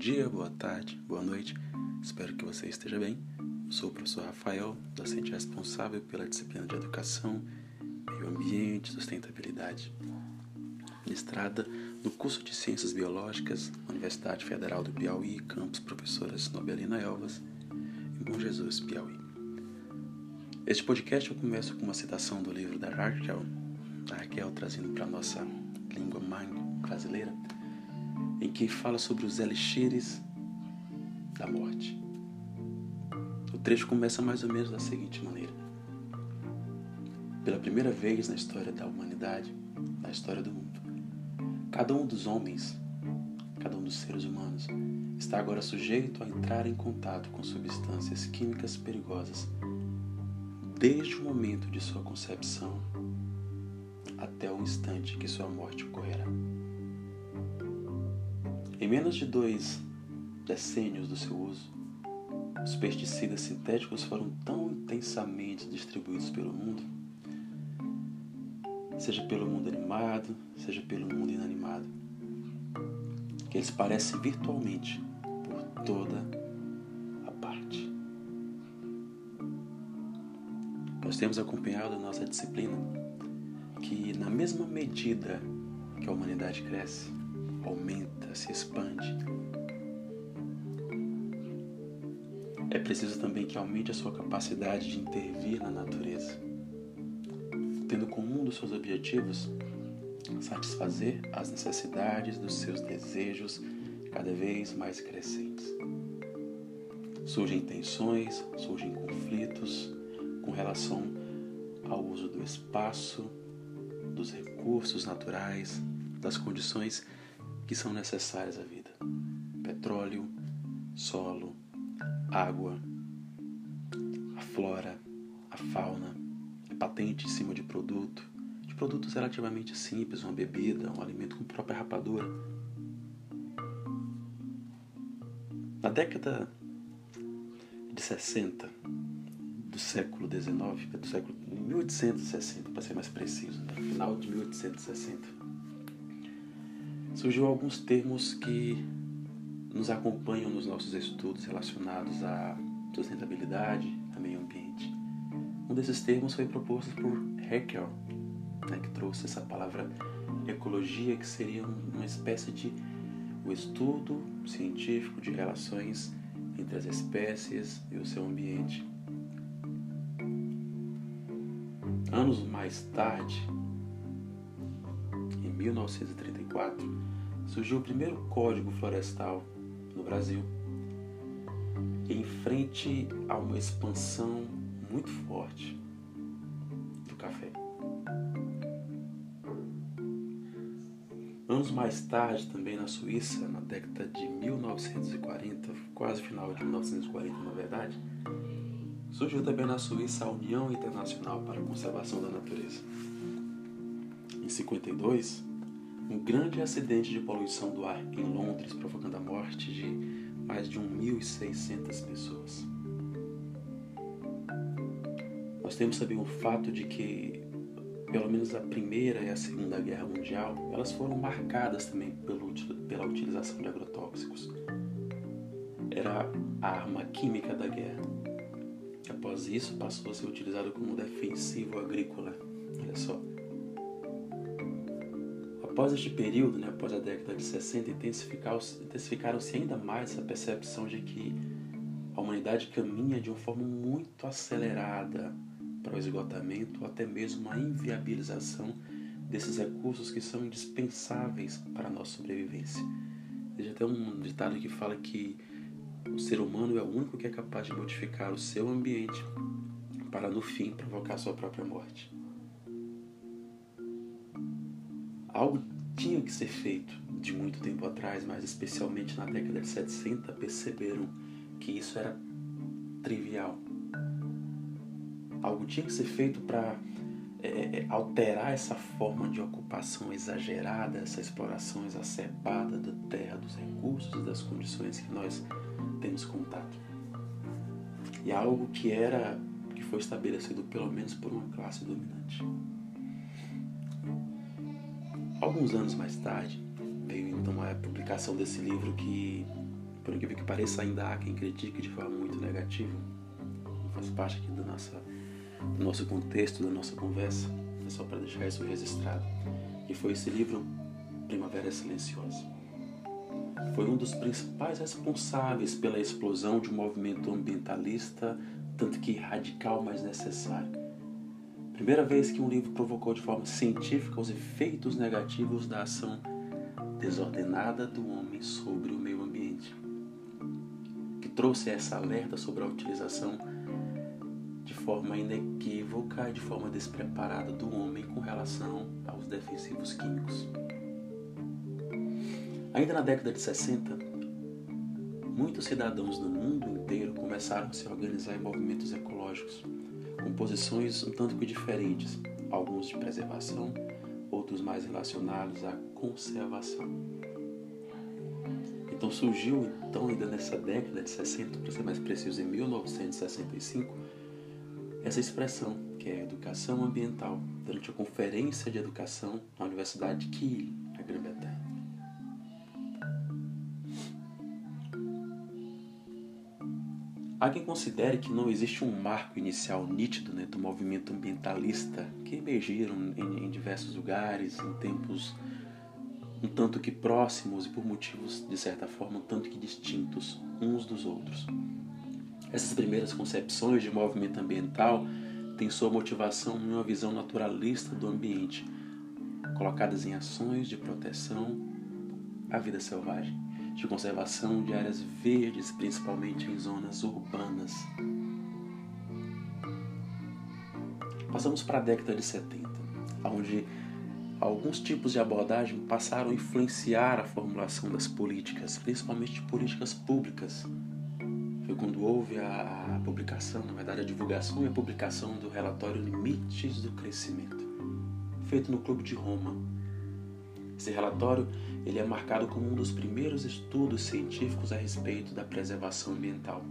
dia, boa tarde, boa noite. Espero que você esteja bem. Sou o professor Rafael, docente responsável pela disciplina de Educação, Meio Ambiente e Sustentabilidade. Ministrada no curso de Ciências Biológicas, Universidade Federal do Piauí, campus Professoras Nobelina Elvas, em Bom Jesus, Piauí. Este podcast eu começo com uma citação do livro da Raquel, da Raquel trazendo para a nossa língua mãe brasileira, em que fala sobre os elixires da morte. O trecho começa mais ou menos da seguinte maneira: Pela primeira vez na história da humanidade, na história do mundo, cada um dos homens, cada um dos seres humanos, está agora sujeito a entrar em contato com substâncias químicas perigosas desde o momento de sua concepção até o instante que sua morte ocorrerá. Em menos de dois decênios do seu uso, os pesticidas sintéticos foram tão intensamente distribuídos pelo mundo, seja pelo mundo animado, seja pelo mundo inanimado, que eles parecem virtualmente por toda a parte. Nós temos acompanhado a nossa disciplina que, na mesma medida que a humanidade cresce, aumenta, se expande. É preciso também que aumente a sua capacidade de intervir na natureza, tendo como um dos seus objetivos satisfazer as necessidades dos seus desejos cada vez mais crescentes. Surgem tensões, surgem conflitos com relação ao uso do espaço, dos recursos naturais, das condições que são necessárias à vida: petróleo, solo, água, a flora, a fauna, a patente em cima de produto, de produtos relativamente simples, uma bebida, um alimento com própria rapadura. Na década de 60 do século XIX, do século 1860, para ser mais preciso, no né? final de 1860, surgiu alguns termos que nos acompanham nos nossos estudos relacionados à sustentabilidade, a meio ambiente. Um desses termos foi proposto por Haeckel, né, que trouxe essa palavra ecologia, que seria uma espécie de o estudo científico de relações entre as espécies e o seu ambiente. Anos mais tarde, em 1934, surgiu o primeiro código florestal no Brasil, em frente a uma expansão muito forte do café. Anos mais tarde, também na Suíça, na década de 1940, quase final de 1940 na verdade, surgiu também na Suíça a União Internacional para a Conservação da Natureza. Em 52, um grande acidente de poluição do ar em Londres, provocando a morte de mais de 1.600 pessoas. Nós temos também o fato de que, pelo menos a Primeira e a Segunda Guerra Mundial, elas foram marcadas também pela utilização de agrotóxicos. Era a arma química da guerra. Após isso, passou a ser utilizado como defensivo agrícola. Olha só. Após este período, né, após a década de 60, intensificaram-se ainda mais essa percepção de que a humanidade caminha de uma forma muito acelerada para o esgotamento ou até mesmo a inviabilização desses recursos que são indispensáveis para a nossa sobrevivência. Existe até um ditado que fala que o ser humano é o único que é capaz de modificar o seu ambiente para no fim provocar sua própria morte. Algo tinha que ser feito de muito tempo atrás, mas especialmente na década de 70 perceberam que isso era trivial. Algo tinha que ser feito para é, é, é, alterar essa forma de ocupação exagerada, essa exploração exacerbada da terra, dos recursos e das condições que nós temos contato. E algo que era que foi estabelecido pelo menos por uma classe dominante. Alguns anos mais tarde, veio então a publicação desse livro que por incrível que pareça, ainda há quem critique de forma muito negativa. Faz parte aqui do, do nosso contexto, da nossa conversa. É só para deixar isso registrado. E foi esse livro, Primavera Silenciosa. Foi um dos principais responsáveis pela explosão de um movimento ambientalista, tanto que radical, mas necessário. Primeira vez que um livro provocou de forma científica os efeitos negativos da ação desordenada do homem sobre o meio ambiente, que trouxe essa alerta sobre a utilização de forma inequívoca e de forma despreparada do homem com relação aos defensivos químicos. Ainda na década de 60, muitos cidadãos do mundo inteiro começaram a se organizar em movimentos ecológicos, com posições um tanto que diferentes, alguns de preservação, outros mais relacionados à conservação. Então surgiu, então, ainda nessa década de 60, para ser mais preciso, em 1965, essa expressão, que é educação ambiental, durante a conferência de educação na Universidade de Kiel, Há quem considere que não existe um marco inicial nítido né, do movimento ambientalista que emergiram em, em diversos lugares, em tempos um tanto que próximos e por motivos, de certa forma, um tanto que distintos uns dos outros. Essas primeiras concepções de movimento ambiental têm sua motivação em uma visão naturalista do ambiente, colocadas em ações de proteção à vida selvagem de conservação de áreas verdes, principalmente em zonas urbanas. Passamos para a década de 70, onde alguns tipos de abordagem passaram a influenciar a formulação das políticas, principalmente políticas públicas. Foi quando houve a publicação, na verdade, a divulgação e a publicação do relatório Limites do Crescimento, feito no Clube de Roma. Esse relatório ele é marcado como um dos primeiros estudos científicos a respeito da preservação ambiental,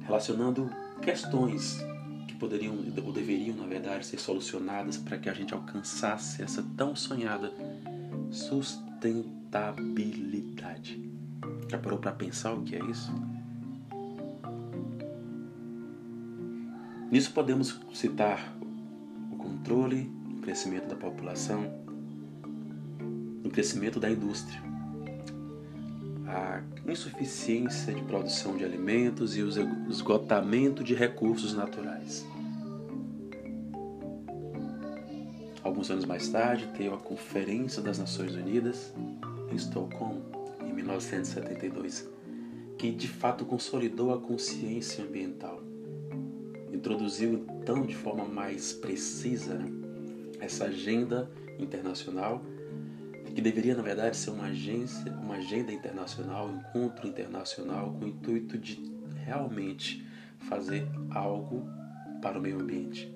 relacionando questões que poderiam ou deveriam, na verdade, ser solucionadas para que a gente alcançasse essa tão sonhada sustentabilidade. Já parou para pensar o que é isso? Nisso podemos citar o controle, o crescimento da população, no crescimento da indústria, a insuficiência de produção de alimentos e o esgotamento de recursos naturais. Alguns anos mais tarde, teve a Conferência das Nações Unidas em Estocolmo, em 1972, que de fato consolidou a consciência ambiental. Introduziu então de forma mais precisa né, essa agenda internacional que deveria, na verdade, ser uma agência, uma agenda internacional, um encontro internacional com o intuito de realmente fazer algo para o meio ambiente.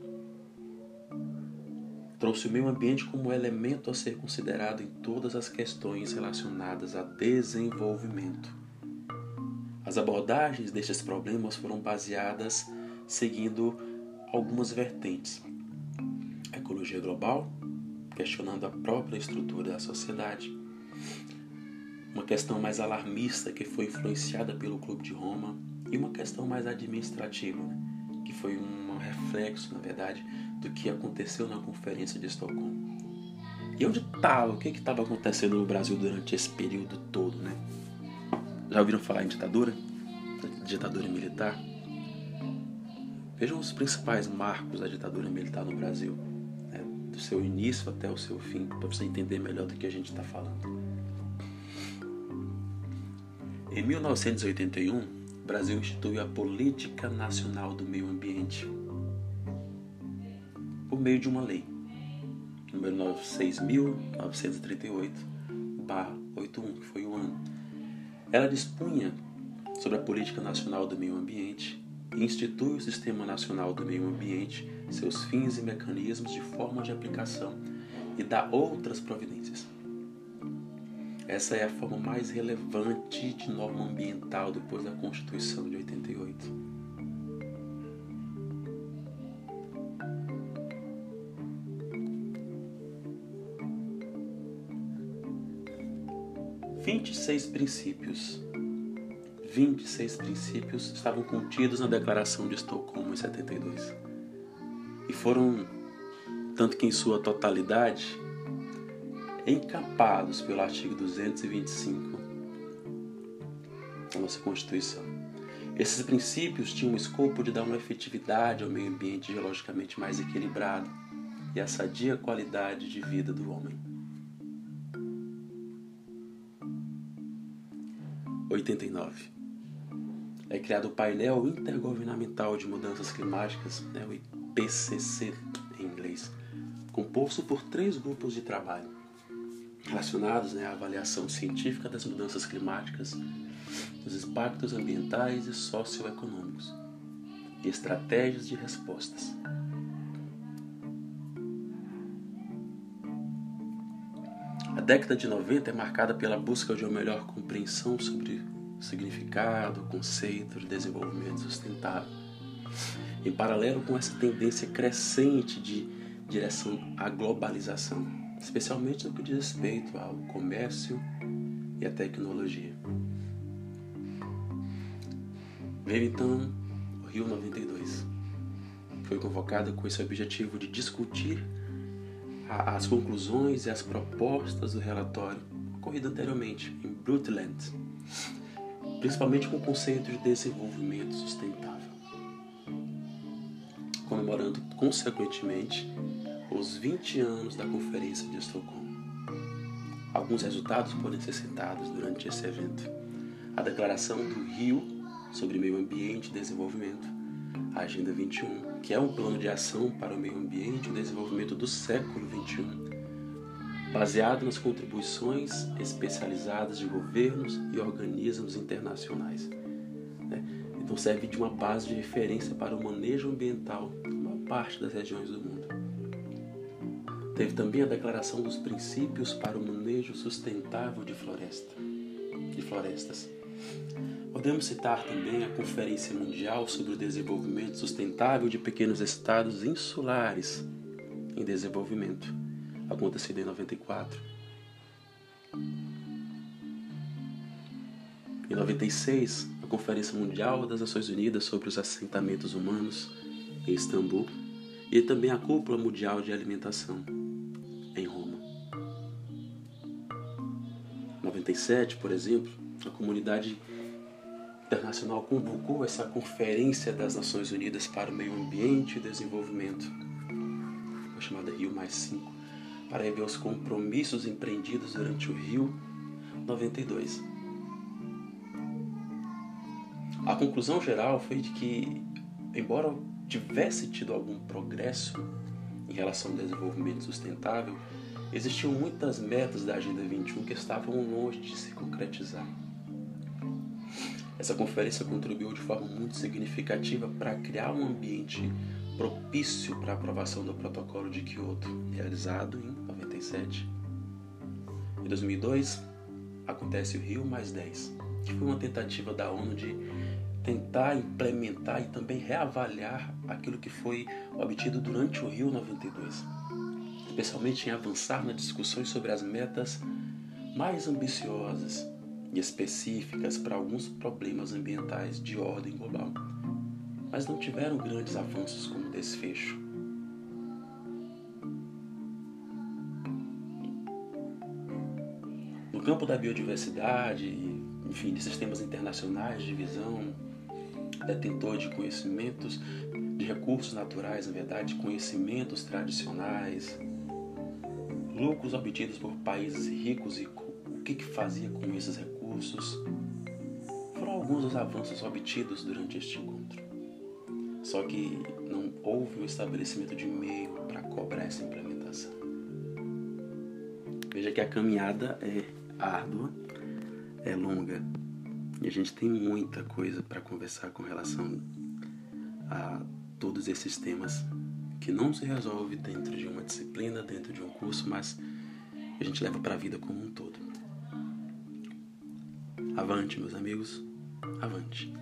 Trouxe o meio ambiente como elemento a ser considerado em todas as questões relacionadas a desenvolvimento. As abordagens destes problemas foram baseadas seguindo algumas vertentes: ecologia global, questionando a própria estrutura da sociedade. Uma questão mais alarmista que foi influenciada pelo Clube de Roma e uma questão mais administrativa, né? que foi um reflexo, na verdade, do que aconteceu na Conferência de Estocolmo. E onde estava, o que estava acontecendo no Brasil durante esse período todo, né? Já ouviram falar em ditadura? Ditadura militar? Vejam os principais marcos da ditadura militar no Brasil seu início até o seu fim, para você entender melhor do que a gente está falando. Em 1981, o Brasil instituiu a Política Nacional do Meio Ambiente por meio de uma lei, número 6.938-81, que foi o ano. Ela dispunha sobre a Política Nacional do Meio Ambiente e institui o Sistema Nacional do Meio Ambiente seus fins e mecanismos de forma de aplicação e dá outras providências. Essa é a forma mais relevante de norma ambiental depois da Constituição de 88. Vinte e seis princípios 26 princípios estavam contidos na Declaração de Estocolmo em 72. E foram, tanto que em sua totalidade, encapados pelo artigo 225 da nossa Constituição. Esses princípios tinham o escopo de dar uma efetividade ao meio ambiente geologicamente mais equilibrado e a sadia qualidade de vida do homem. 89. É criado o Painel Intergovernamental de Mudanças Climáticas, né, o IPCC em inglês, composto por três grupos de trabalho relacionados né, à avaliação científica das mudanças climáticas, dos impactos ambientais e socioeconômicos e estratégias de respostas. A década de 90 é marcada pela busca de uma melhor compreensão sobre o significado, conceito de desenvolvimento sustentável. Em paralelo com essa tendência crescente de direção à globalização, especialmente no que diz respeito ao comércio e à tecnologia. Veio então o Rio 92. Foi convocado com esse objetivo de discutir as conclusões e as propostas do relatório ocorrido anteriormente em Brundtland, principalmente com o conceito de desenvolvimento sustentável, comemorando consequentemente os 20 anos da Conferência de Estocolmo. Alguns resultados podem ser citados durante esse evento. A Declaração do Rio sobre Meio Ambiente e Desenvolvimento, a Agenda 21, que é um plano de ação para o meio ambiente e o desenvolvimento do século 21, baseado nas contribuições especializadas de governos e organismos internacionais. Né? Serve de uma base de referência para o manejo ambiental em uma parte das regiões do mundo. Teve também a declaração dos princípios para o manejo sustentável de, floresta, de florestas. Podemos citar também a Conferência Mundial sobre o Desenvolvimento Sustentável de Pequenos Estados Insulares em Desenvolvimento, acontecida em 94. Em 96, a Conferência Mundial das Nações Unidas sobre os Assentamentos Humanos em Istambul e também a Cúpula Mundial de Alimentação em Roma. 97, por exemplo, a comunidade internacional convocou essa Conferência das Nações Unidas para o Meio Ambiente e Desenvolvimento, chamada Rio Mais 5, para rever os compromissos empreendidos durante o Rio 92. A conclusão geral foi de que, embora tivesse tido algum progresso em relação ao desenvolvimento sustentável, existiam muitas metas da Agenda 21 que estavam longe de se concretizar. Essa conferência contribuiu de forma muito significativa para criar um ambiente propício para a aprovação do Protocolo de Kyoto, realizado em 97. Em 2002, acontece o Rio Mais 10, que foi uma tentativa da ONU de tentar implementar e também reavaliar aquilo que foi obtido durante o Rio 92, especialmente em avançar nas discussões sobre as metas mais ambiciosas e específicas para alguns problemas ambientais de ordem global, mas não tiveram grandes avanços como desfecho. No campo da biodiversidade, enfim, de sistemas internacionais de visão, detentor de conhecimentos, de recursos naturais, na verdade, conhecimentos tradicionais, lucros obtidos por países ricos e o que, que fazia com esses recursos. Foram alguns dos avanços obtidos durante este encontro. Só que não houve o estabelecimento de meio para cobrar essa implementação. Veja que a caminhada é árdua, é longa, e a gente tem muita coisa para conversar com relação a todos esses temas que não se resolve dentro de uma disciplina, dentro de um curso, mas a gente leva para a vida como um todo. Avante, meus amigos, avante.